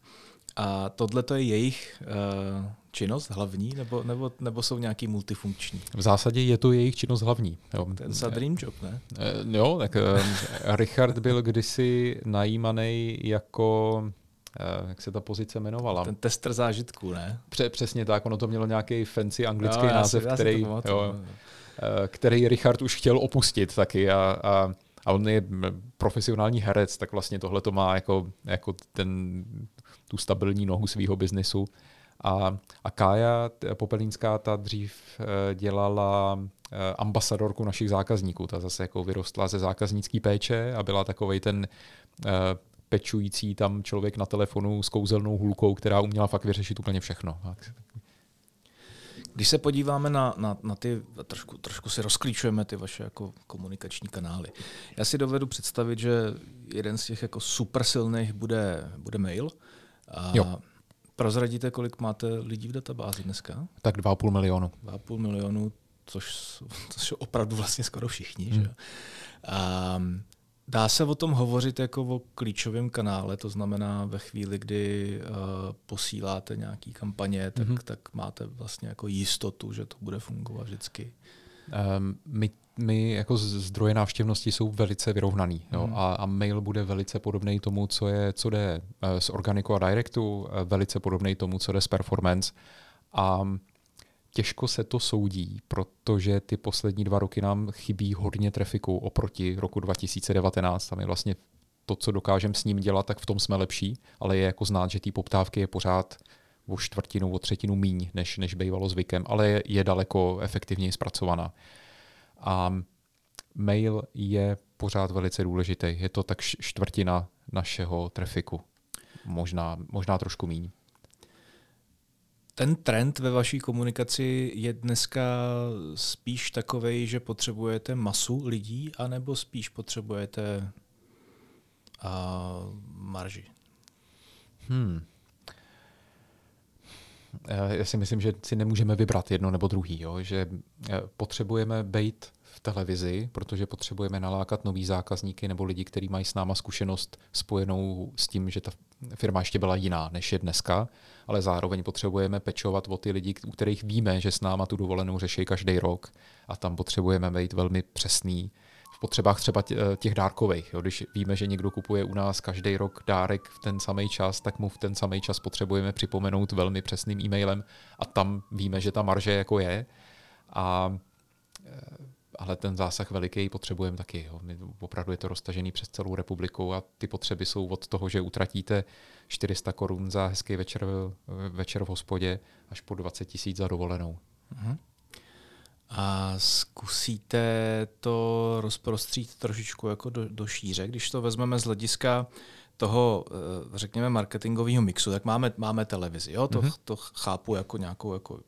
A tohle to je jejich uh, činnost hlavní, nebo, nebo, nebo jsou nějaký multifunkční? V zásadě je to jejich činnost hlavní. Jo. Je za dream job, ne? Uh, jo, tak uh, Richard byl kdysi najímaný jako jak se ta pozice jmenovala. Ten tester zážitků, ne? Pře- přesně tak, ono to mělo nějaký fancy anglický no, název, si, který, jo, který Richard už chtěl opustit taky a, a, a on je profesionální herec, tak vlastně tohle to má jako, jako ten tu stabilní nohu svého biznesu. A, a Kája Popelínská, ta dřív eh, dělala eh, ambasadorku našich zákazníků. Ta zase jako vyrostla ze zákaznické péče a byla takovej ten eh, pečující tam člověk na telefonu s kouzelnou hůlkou, která uměla fakt vyřešit úplně všechno. Když se podíváme na, na, na ty, trošku, trošku si rozklíčujeme ty vaše jako komunikační kanály. Já si dovedu představit, že jeden z těch jako super silných bude, bude mail, a jo. Prozradíte, kolik máte lidí v databázi dneska? Tak 2,5 milionu. 2,5 milionu, což, což jsou opravdu vlastně skoro všichni. Hmm. Že? A, Dá se o tom hovořit jako o klíčovém kanále, to znamená ve chvíli, kdy uh, posíláte nějaký kampaně, tak, mm-hmm. tak máte vlastně jako jistotu, že to bude fungovat vždycky. Um, my my jako zdroje návštěvnosti jsou velice vyrovnaný jo, mm. a, a mail bude velice podobný tomu, co, je, co jde eh, z Organiku a Directu, eh, velice podobný tomu, co jde z Performance. A těžko se to soudí, protože ty poslední dva roky nám chybí hodně trafiku oproti roku 2019. Tam je vlastně to, co dokážeme s ním dělat, tak v tom jsme lepší, ale je jako znát, že té poptávky je pořád o čtvrtinu, o třetinu míň, než, než bývalo zvykem, ale je, je daleko efektivněji zpracovaná. A mail je pořád velice důležitý. Je to tak čtvrtina našeho trafiku. Možná, možná trošku míň. Ten trend ve vaší komunikaci je dneska spíš takový, že potřebujete masu lidí, anebo spíš potřebujete uh, marži? Hmm. Já si myslím, že si nemůžeme vybrat jedno nebo druhý, jo? že eh, potřebujeme být v televizi, protože potřebujeme nalákat nový zákazníky nebo lidi, kteří mají s náma zkušenost spojenou s tím, že ta firma ještě byla jiná, než je dneska, ale zároveň potřebujeme pečovat o ty lidi, u kterých víme, že s náma tu dovolenou řeší každý rok a tam potřebujeme být velmi přesný v potřebách třeba těch dárkových. Jo. Když víme, že někdo kupuje u nás každý rok dárek v ten samý čas, tak mu v ten samý čas potřebujeme připomenout velmi přesným e-mailem a tam víme, že ta marže jako je. A ale ten zásah veliký potřebujeme taky. Jo. Opravdu je to roztažený přes celou republiku a ty potřeby jsou od toho, že utratíte 400 korun za hezký večer, večer v hospodě až po 20 tisíc za dovolenou. Uh-huh. A zkusíte to rozprostřít trošičku jako do, do šíře, když to vezmeme z hlediska toho, eh, řekněme, marketingového mixu, tak máme, máme televizi, jo? To, mm-hmm. to chápu jako nějakou jako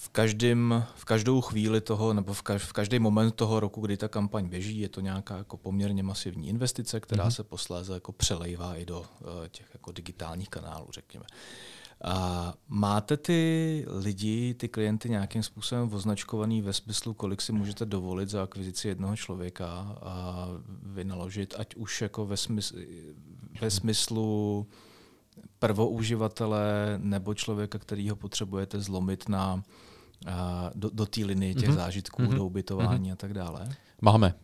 v, každém, v každou chvíli toho, nebo v, kaž, v každý moment toho roku, kdy ta kampaň běží, je to nějaká jako poměrně masivní investice, která mm-hmm. se posléze jako přelejvá i do uh, těch jako digitálních kanálů, řekněme. A máte ty lidi, ty klienty nějakým způsobem označkovaný ve smyslu, kolik si můžete dovolit za akvizici jednoho člověka a vynaložit, ať už jako ve, smysl, ve smyslu prvouživatele nebo člověka, který ho potřebujete zlomit na, do, do té linie těch mm-hmm. zážitků, mm-hmm. do ubytování mm-hmm. a tak dále? Máme.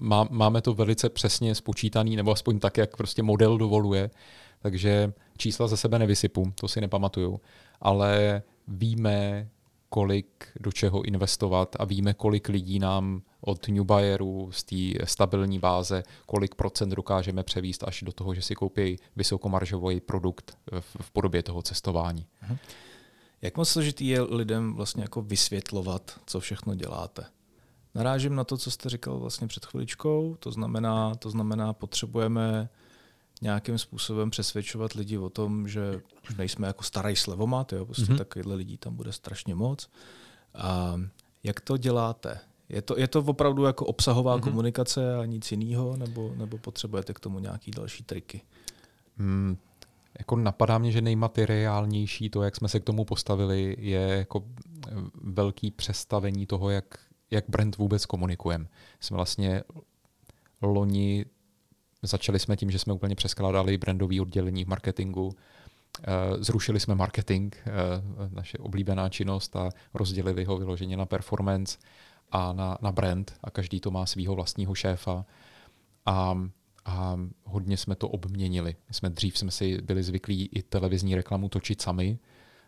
Má, máme to velice přesně spočítaný, nebo aspoň tak, jak prostě model dovoluje. Takže čísla ze sebe nevysypu, to si nepamatuju, ale víme, kolik do čeho investovat a víme, kolik lidí nám od new buyerů z té stabilní báze, kolik procent dokážeme převíst až do toho, že si koupí vysokomaržový produkt v, v podobě toho cestování. Mhm. Jak moc složitý je lidem vlastně jako vysvětlovat, co všechno děláte? Narážím na to, co jste říkal vlastně před chviličkou, to znamená, to znamená potřebujeme nějakým způsobem přesvědčovat lidi o tom, že nejsme jako starý slevomat, jo, prostě mm-hmm. takovýhle lidí tam bude strašně moc. A jak to děláte? Je to, je to opravdu jako obsahová mm-hmm. komunikace a nic jiného, nebo, nebo potřebujete k tomu nějaký další triky? Mm, jako napadá mě, že nejmateriálnější to, jak jsme se k tomu postavili, je jako velký přestavení toho, jak, jak brand vůbec komunikujeme. Jsme vlastně loni Začali jsme tím, že jsme úplně přeskládali brandové oddělení v marketingu, eh, zrušili jsme marketing, eh, naše oblíbená činnost a rozdělili ho vyloženě na performance a na, na brand a každý to má svého vlastního šéfa. A, a hodně jsme to obměnili. My jsme dřív jsme si byli zvyklí i televizní reklamu točit sami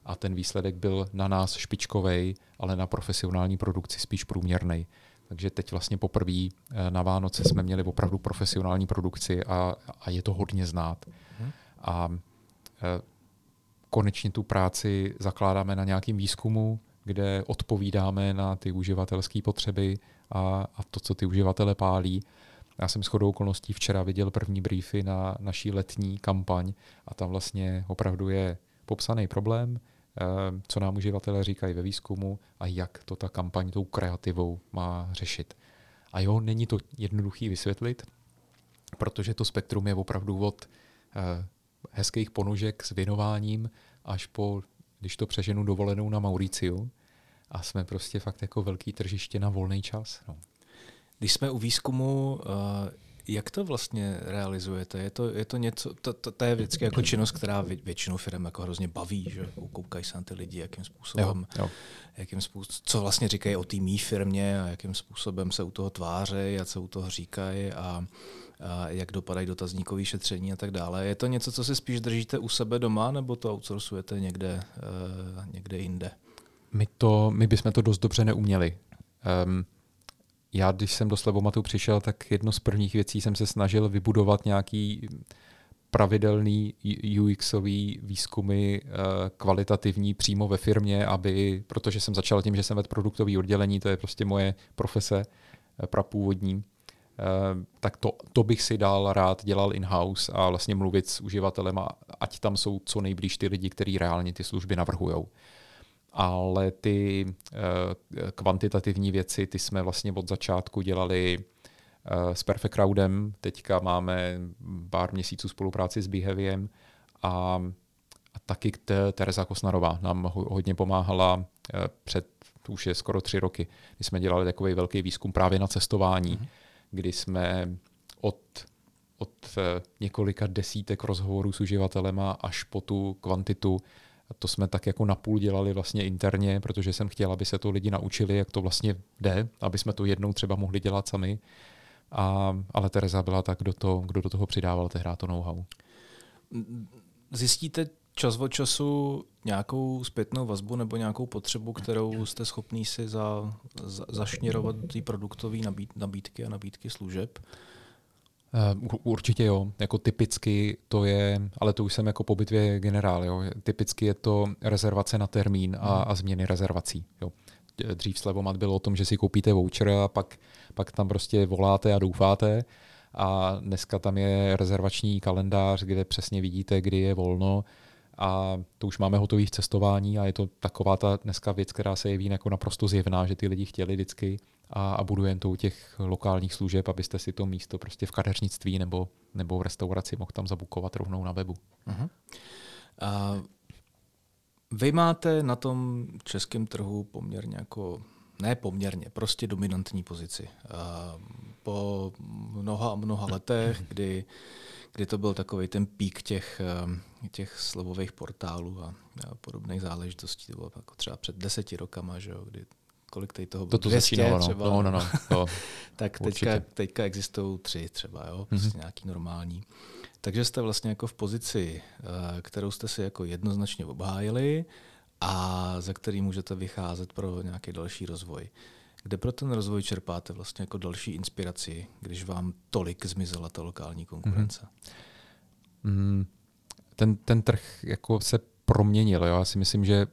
a ten výsledek byl na nás špičkovej, ale na profesionální produkci spíš průměrný. Takže teď vlastně poprvé eh, na Vánoce jsme měli opravdu profesionální produkci a, a je to hodně znát. Mhm. A eh, konečně tu práci zakládáme na nějakým výzkumu, kde odpovídáme na ty uživatelské potřeby a, a to, co ty uživatele pálí. Já jsem shodou okolností včera viděl první briefy na naší letní kampaň a tam vlastně opravdu je popsaný problém, Eh, co nám uživatelé říkají ve výzkumu a jak to ta kampaň tou kreativou má řešit. A jo, není to jednoduchý vysvětlit, protože to spektrum je opravdu od eh, hezkých ponožek s věnováním až po, když to přeženu dovolenou na Mauriciu a jsme prostě fakt jako velký tržiště na volný čas. No. Když jsme u výzkumu, eh, jak to vlastně realizujete? Je to, je to něco, to, to, to je vždycky jako činnost, která vě, většinu firm jako hrozně baví, že koukají se na ty lidi, jakým způsobem, jo, jo. Jakým způsob, co vlastně říkají o té mý firmě a jakým způsobem se u toho tvářejí a co u toho říkají a, a jak dopadají dotazníkové šetření a tak dále. Je to něco, co si spíš držíte u sebe doma, nebo to outsourcujete někde, uh, někde jinde? My, to, my bychom to dost dobře neuměli. Um, já, když jsem do Slevomatu přišel, tak jedno z prvních věcí jsem se snažil vybudovat nějaký pravidelný UXový výzkumy eh, kvalitativní přímo ve firmě, aby, protože jsem začal tím, že jsem vedl produktový oddělení, to je prostě moje profese eh, prapůvodní, eh, tak to, to bych si dal rád dělal in-house a vlastně mluvit s uživatelem, ať tam jsou co nejblíž ty lidi, kteří reálně ty služby navrhují ale ty uh, kvantitativní věci, ty jsme vlastně od začátku dělali uh, s Perfect Crowdem, teďka máme pár měsíců spolupráci s Behaviem a, a taky Tereza Kosnarová nám hodně pomáhala uh, před, už je skoro tři roky, kdy jsme dělali takový velký výzkum právě na cestování, mm-hmm. kdy jsme od od několika desítek rozhovorů s uživatelema až po tu kvantitu to jsme tak jako napůl dělali vlastně interně, protože jsem chtěl, aby se to lidi naučili, jak to vlastně jde, aby jsme to jednou třeba mohli dělat sami. A, ale Tereza byla tak, kdo, to, kdo do toho přidával tehdy to know-how. Zjistíte čas od času nějakou zpětnou vazbu nebo nějakou potřebu, kterou jste schopný si za, za, zašněrovat ty produktové nabídky a nabídky služeb? Uh, určitě jo, jako typicky to je, ale to už jsem jako po bitvě generál, jo. typicky je to rezervace na termín a, hmm. a změny rezervací. Jo. Dřív slevomat bylo o tom, že si koupíte voucher a pak, pak tam prostě voláte a doufáte a dneska tam je rezervační kalendář, kde přesně vidíte, kdy je volno a to už máme hotový v cestování a je to taková ta dneska věc, která se jeví jako naprosto zjevná, že ty lidi chtěli vždycky a, a buduje to u těch lokálních služeb, abyste si to místo prostě v kadeřnictví nebo, nebo v restauraci mohl tam zabukovat rovnou na webu. Uh-huh. A vy máte na tom českém trhu poměrně jako, ne poměrně, prostě dominantní pozici. A po mnoha a mnoha letech, kdy, kdy to byl takový ten pík těch, těch slevových portálů a, a podobných záležitostí, to bylo jako třeba před deseti rokama, že jo, kdy kolik tady toho bylo? To 200 začínalo, no. třeba. No, no, no, no. tak teďka, teďka existují tři třeba, jo, prostě mm-hmm. nějaký normální. Takže jste vlastně jako v pozici, eh, kterou jste si jako jednoznačně obhájili a ze který můžete vycházet pro nějaký další rozvoj. Kde pro ten rozvoj čerpáte vlastně jako další inspiraci, když vám tolik zmizela ta lokální konkurence? Mm-hmm. Ten, ten trh jako se proměnil. Jo? Já si myslím, že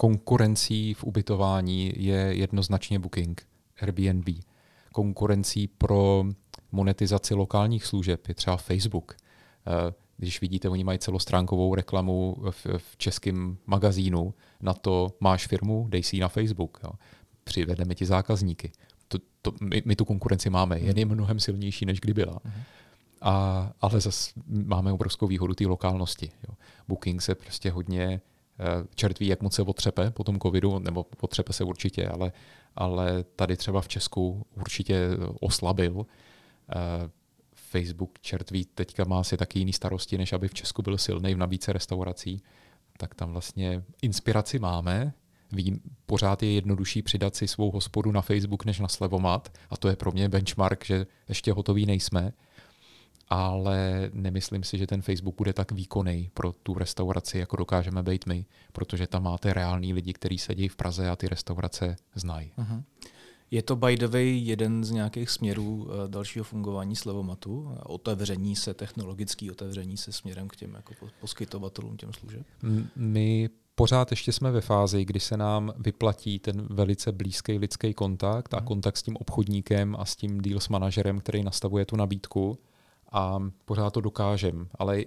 konkurencí v ubytování je jednoznačně Booking, Airbnb. Konkurencí pro monetizaci lokálních služeb je třeba Facebook. Eh, když vidíte, oni mají celostránkovou reklamu v, v českém magazínu, na to máš firmu, dej si ji na Facebook. Jo. Přivedeme ti zákazníky. To, to, my, my tu konkurenci máme, jen je mnohem silnější, než kdy byla. Mhm. A, ale zase máme obrovskou výhodu té lokálnosti. Jo. Booking se prostě hodně čert ví, jak moc se otřepe po tom covidu, nebo otřepe se určitě, ale, ale tady třeba v Česku určitě oslabil. Eh, Facebook, čert ví, teďka má asi taky jiný starosti, než aby v Česku byl silný v nabídce restaurací, tak tam vlastně inspiraci máme. Vím, pořád je jednodušší přidat si svou hospodu na Facebook, než na Slevomat a to je pro mě benchmark, že ještě hotový nejsme ale nemyslím si, že ten Facebook bude tak výkonný pro tu restauraci, jako dokážeme být my, protože tam máte reální lidi, kteří sedí v Praze a ty restaurace znají. Uh-huh. Je to by the way jeden z nějakých směrů eh, dalšího fungování Slevomatu? Otevření se, technologický otevření se směrem k těm jako poskytovatelům těm služeb? My pořád ještě jsme ve fázi, kdy se nám vyplatí ten velice blízký lidský kontakt a mhm. kontakt s tím obchodníkem a s tím deals manažerem, který nastavuje tu nabídku a pořád to dokážem, ale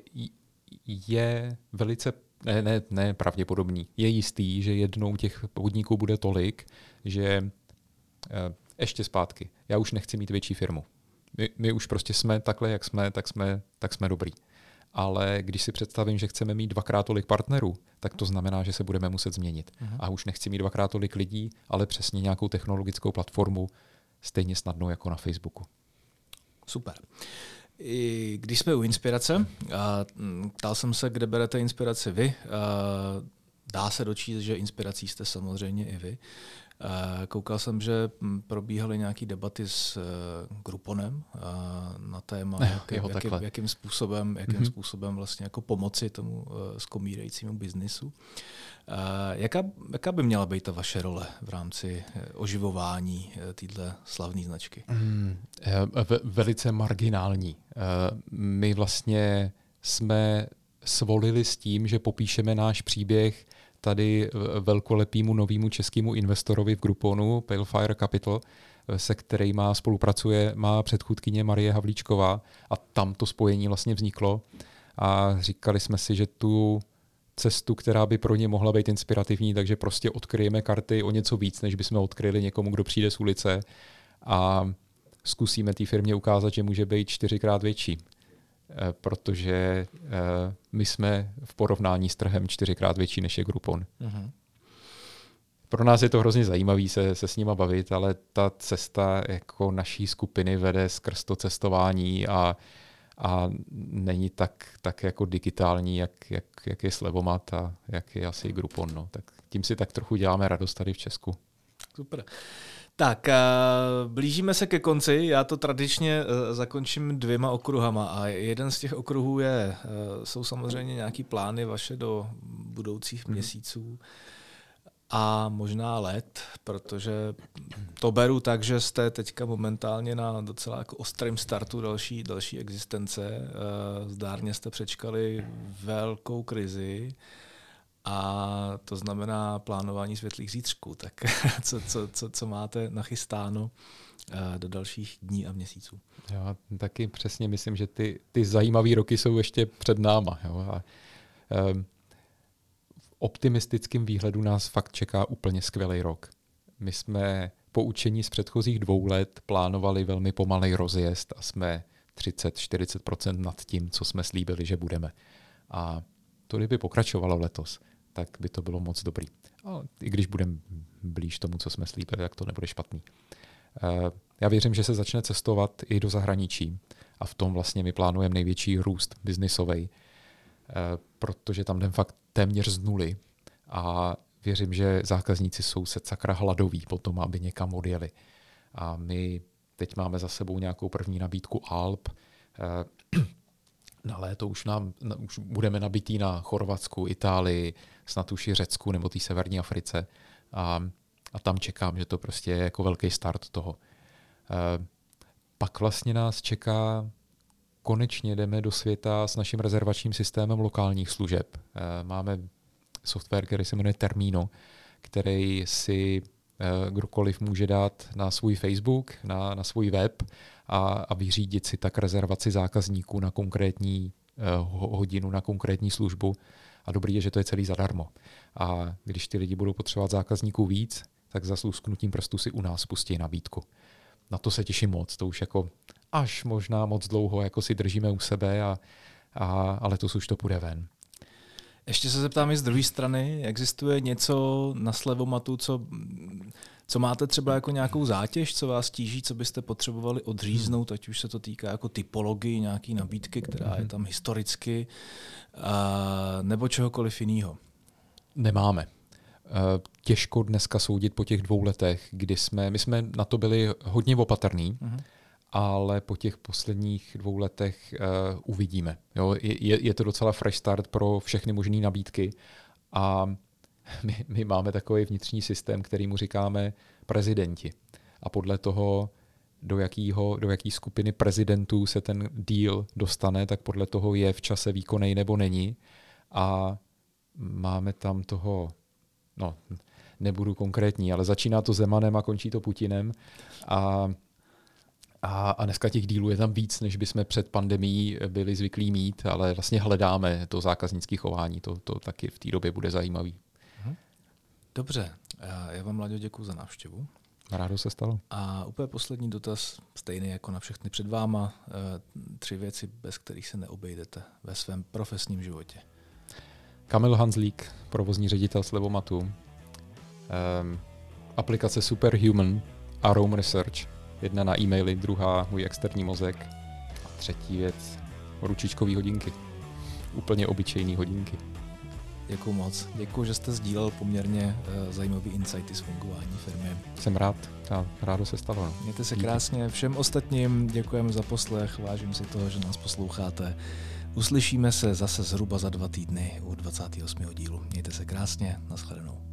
je velice ne, ne, ne pravděpodobný. Je jistý, že jednou těch podniků bude tolik, že eh, ještě zpátky. Já už nechci mít větší firmu. My, my už prostě jsme takhle, jak jsme, tak jsme, tak jsme dobrý. Ale když si představím, že chceme mít dvakrát tolik partnerů, tak to znamená, že se budeme muset změnit. Uh-huh. A už nechci mít dvakrát tolik lidí, ale přesně nějakou technologickou platformu, stejně snadnou jako na Facebooku. Super. I když jsme u inspirace, a mm, ptal jsem se, kde berete inspiraci vy. A dá se dočíst, že inspirací jste samozřejmě i vy. Koukal jsem, že mm, probíhaly nějaké debaty s uh, Gruponem na téma, jak, jak, jak, jakým způsobem, jakým mm-hmm. způsobem vlastně jako pomoci tomu skomírajícímu biznisu. Jaká, jaká by měla být ta vaše role v rámci eh, oživování této slavné značky? Mm, velice marginální. My vlastně jsme svolili s tím, že popíšeme náš příběh tady velkolepému novému českému investorovi v Grouponu, Palefire Capital, se kterými spolupracuje má předchůdkyně Marie Havlíčková a tam to spojení vlastně vzniklo a říkali jsme si, že tu cestu, která by pro ně mohla být inspirativní, takže prostě odkryjeme karty o něco víc, než bychom odkryli někomu, kdo přijde z ulice a zkusíme té firmě ukázat, že může být čtyřikrát větší. Eh, protože eh, my jsme v porovnání s trhem čtyřikrát větší než je Groupon. Uh-huh. Pro nás je to hrozně zajímavé se, se s nima bavit, ale ta cesta jako naší skupiny vede skrz to cestování a, a není tak, tak jako digitální, jak, jak, jak je Slevomat a jak je asi Groupon. No. Tak tím si tak trochu děláme radost tady v Česku. Super. Tak, uh, blížíme se ke konci. Já to tradičně uh, zakončím dvěma okruhama a jeden z těch okruhů je, uh, jsou samozřejmě nějaký plány vaše do budoucích mm. měsíců a možná let, protože to beru tak, že jste teďka momentálně na docela jako ostrém startu další, další existence. Zdárně jste přečkali velkou krizi a to znamená plánování světlých zítřků. Tak co, co, co, co máte nachystáno eh, do dalších dní a měsíců? Já taky přesně myslím, že ty, ty zajímavé roky jsou ještě před náma. Jo? A, um, v optimistickém výhledu nás fakt čeká úplně skvělý rok. My jsme po učení z předchozích dvou let plánovali velmi pomalej rozjezd a jsme 30-40% nad tím, co jsme slíbili, že budeme. A to kdyby pokračovalo letos, tak by to bylo moc dobrý. A I když budeme blíž tomu, co jsme slíbili, tak to nebude špatný. Eh, já věřím, že se začne cestovat i do zahraničí a v tom vlastně my plánujeme největší růst biznisový, eh, protože tam jdem fakt téměř z nuly a věřím, že zákazníci jsou se sakra hladoví po tom, aby někam odjeli. A my teď máme za sebou nějakou první nabídku Alp, eh, na léto už, nám, na, už budeme nabitý na Chorvatsku, Itálii, snad už i Řecku nebo té severní Africe. A, a tam čekám, že to prostě je jako velký start toho. E, pak vlastně nás čeká, konečně jdeme do světa s naším rezervačním systémem lokálních služeb. E, máme software, který se jmenuje Termino, který si e, kdokoliv může dát na svůj Facebook, na, na svůj web a, a vyřídit si tak rezervaci zákazníků na konkrétní uh, hodinu, na konkrétní službu. A dobrý je, že to je celý zadarmo. A když ty lidi budou potřebovat zákazníků víc, tak za slusknutím prstu si u nás pustí nabídku. Na to se těším moc. To už jako až možná moc dlouho jako si držíme u sebe, a, a, ale to už to půjde ven. Ještě se zeptám i z druhé strany, existuje něco na slevomatu, co co máte třeba jako nějakou zátěž, co vás tíží, co byste potřebovali odříznout, ať už se to týká jako typologii, nějaký nabídky, která je tam historicky, nebo čehokoliv jiného? Nemáme. E, těžko dneska soudit po těch dvou letech, kdy jsme, my jsme na to byli hodně opatrní, uh-huh. ale po těch posledních dvou letech uh, uvidíme. Jo, je, je to docela fresh start pro všechny možné nabídky a my, my máme takový vnitřní systém, který mu říkáme prezidenti. A podle toho, do, jakýho, do jaký skupiny prezidentů se ten deal dostane, tak podle toho je v čase výkonný nebo není. A máme tam toho, no, nebudu konkrétní, ale začíná to Zemanem a končí to Putinem. A, a, a dneska těch dílů je tam víc, než bychom před pandemí byli zvyklí mít, ale vlastně hledáme to zákaznické chování. To, to taky v té době bude zajímavý. Dobře, já vám, Mladěo, děkuji za návštěvu. Rádo se stalo. A úplně poslední dotaz, stejný jako na všechny před váma. Eh, tři věci, bez kterých se neobejdete ve svém profesním životě. Kamil Hanzlík, provozní ředitel Slevomatu. Um, aplikace Superhuman a Rome Research. Jedna na e-maily, druhá můj externí mozek. A třetí věc, ručičkové hodinky. Úplně obyčejné hodinky. Děkuji moc. Děkuji, že jste sdílel poměrně uh, zajímavý insighty z fungování firmy. Jsem rád a rádo se stalo. No. Mějte se Díky. krásně. Všem ostatním děkujeme za poslech, vážím si toho, že nás posloucháte. Uslyšíme se zase zhruba za dva týdny u 28. dílu. Mějte se krásně, nashledanou.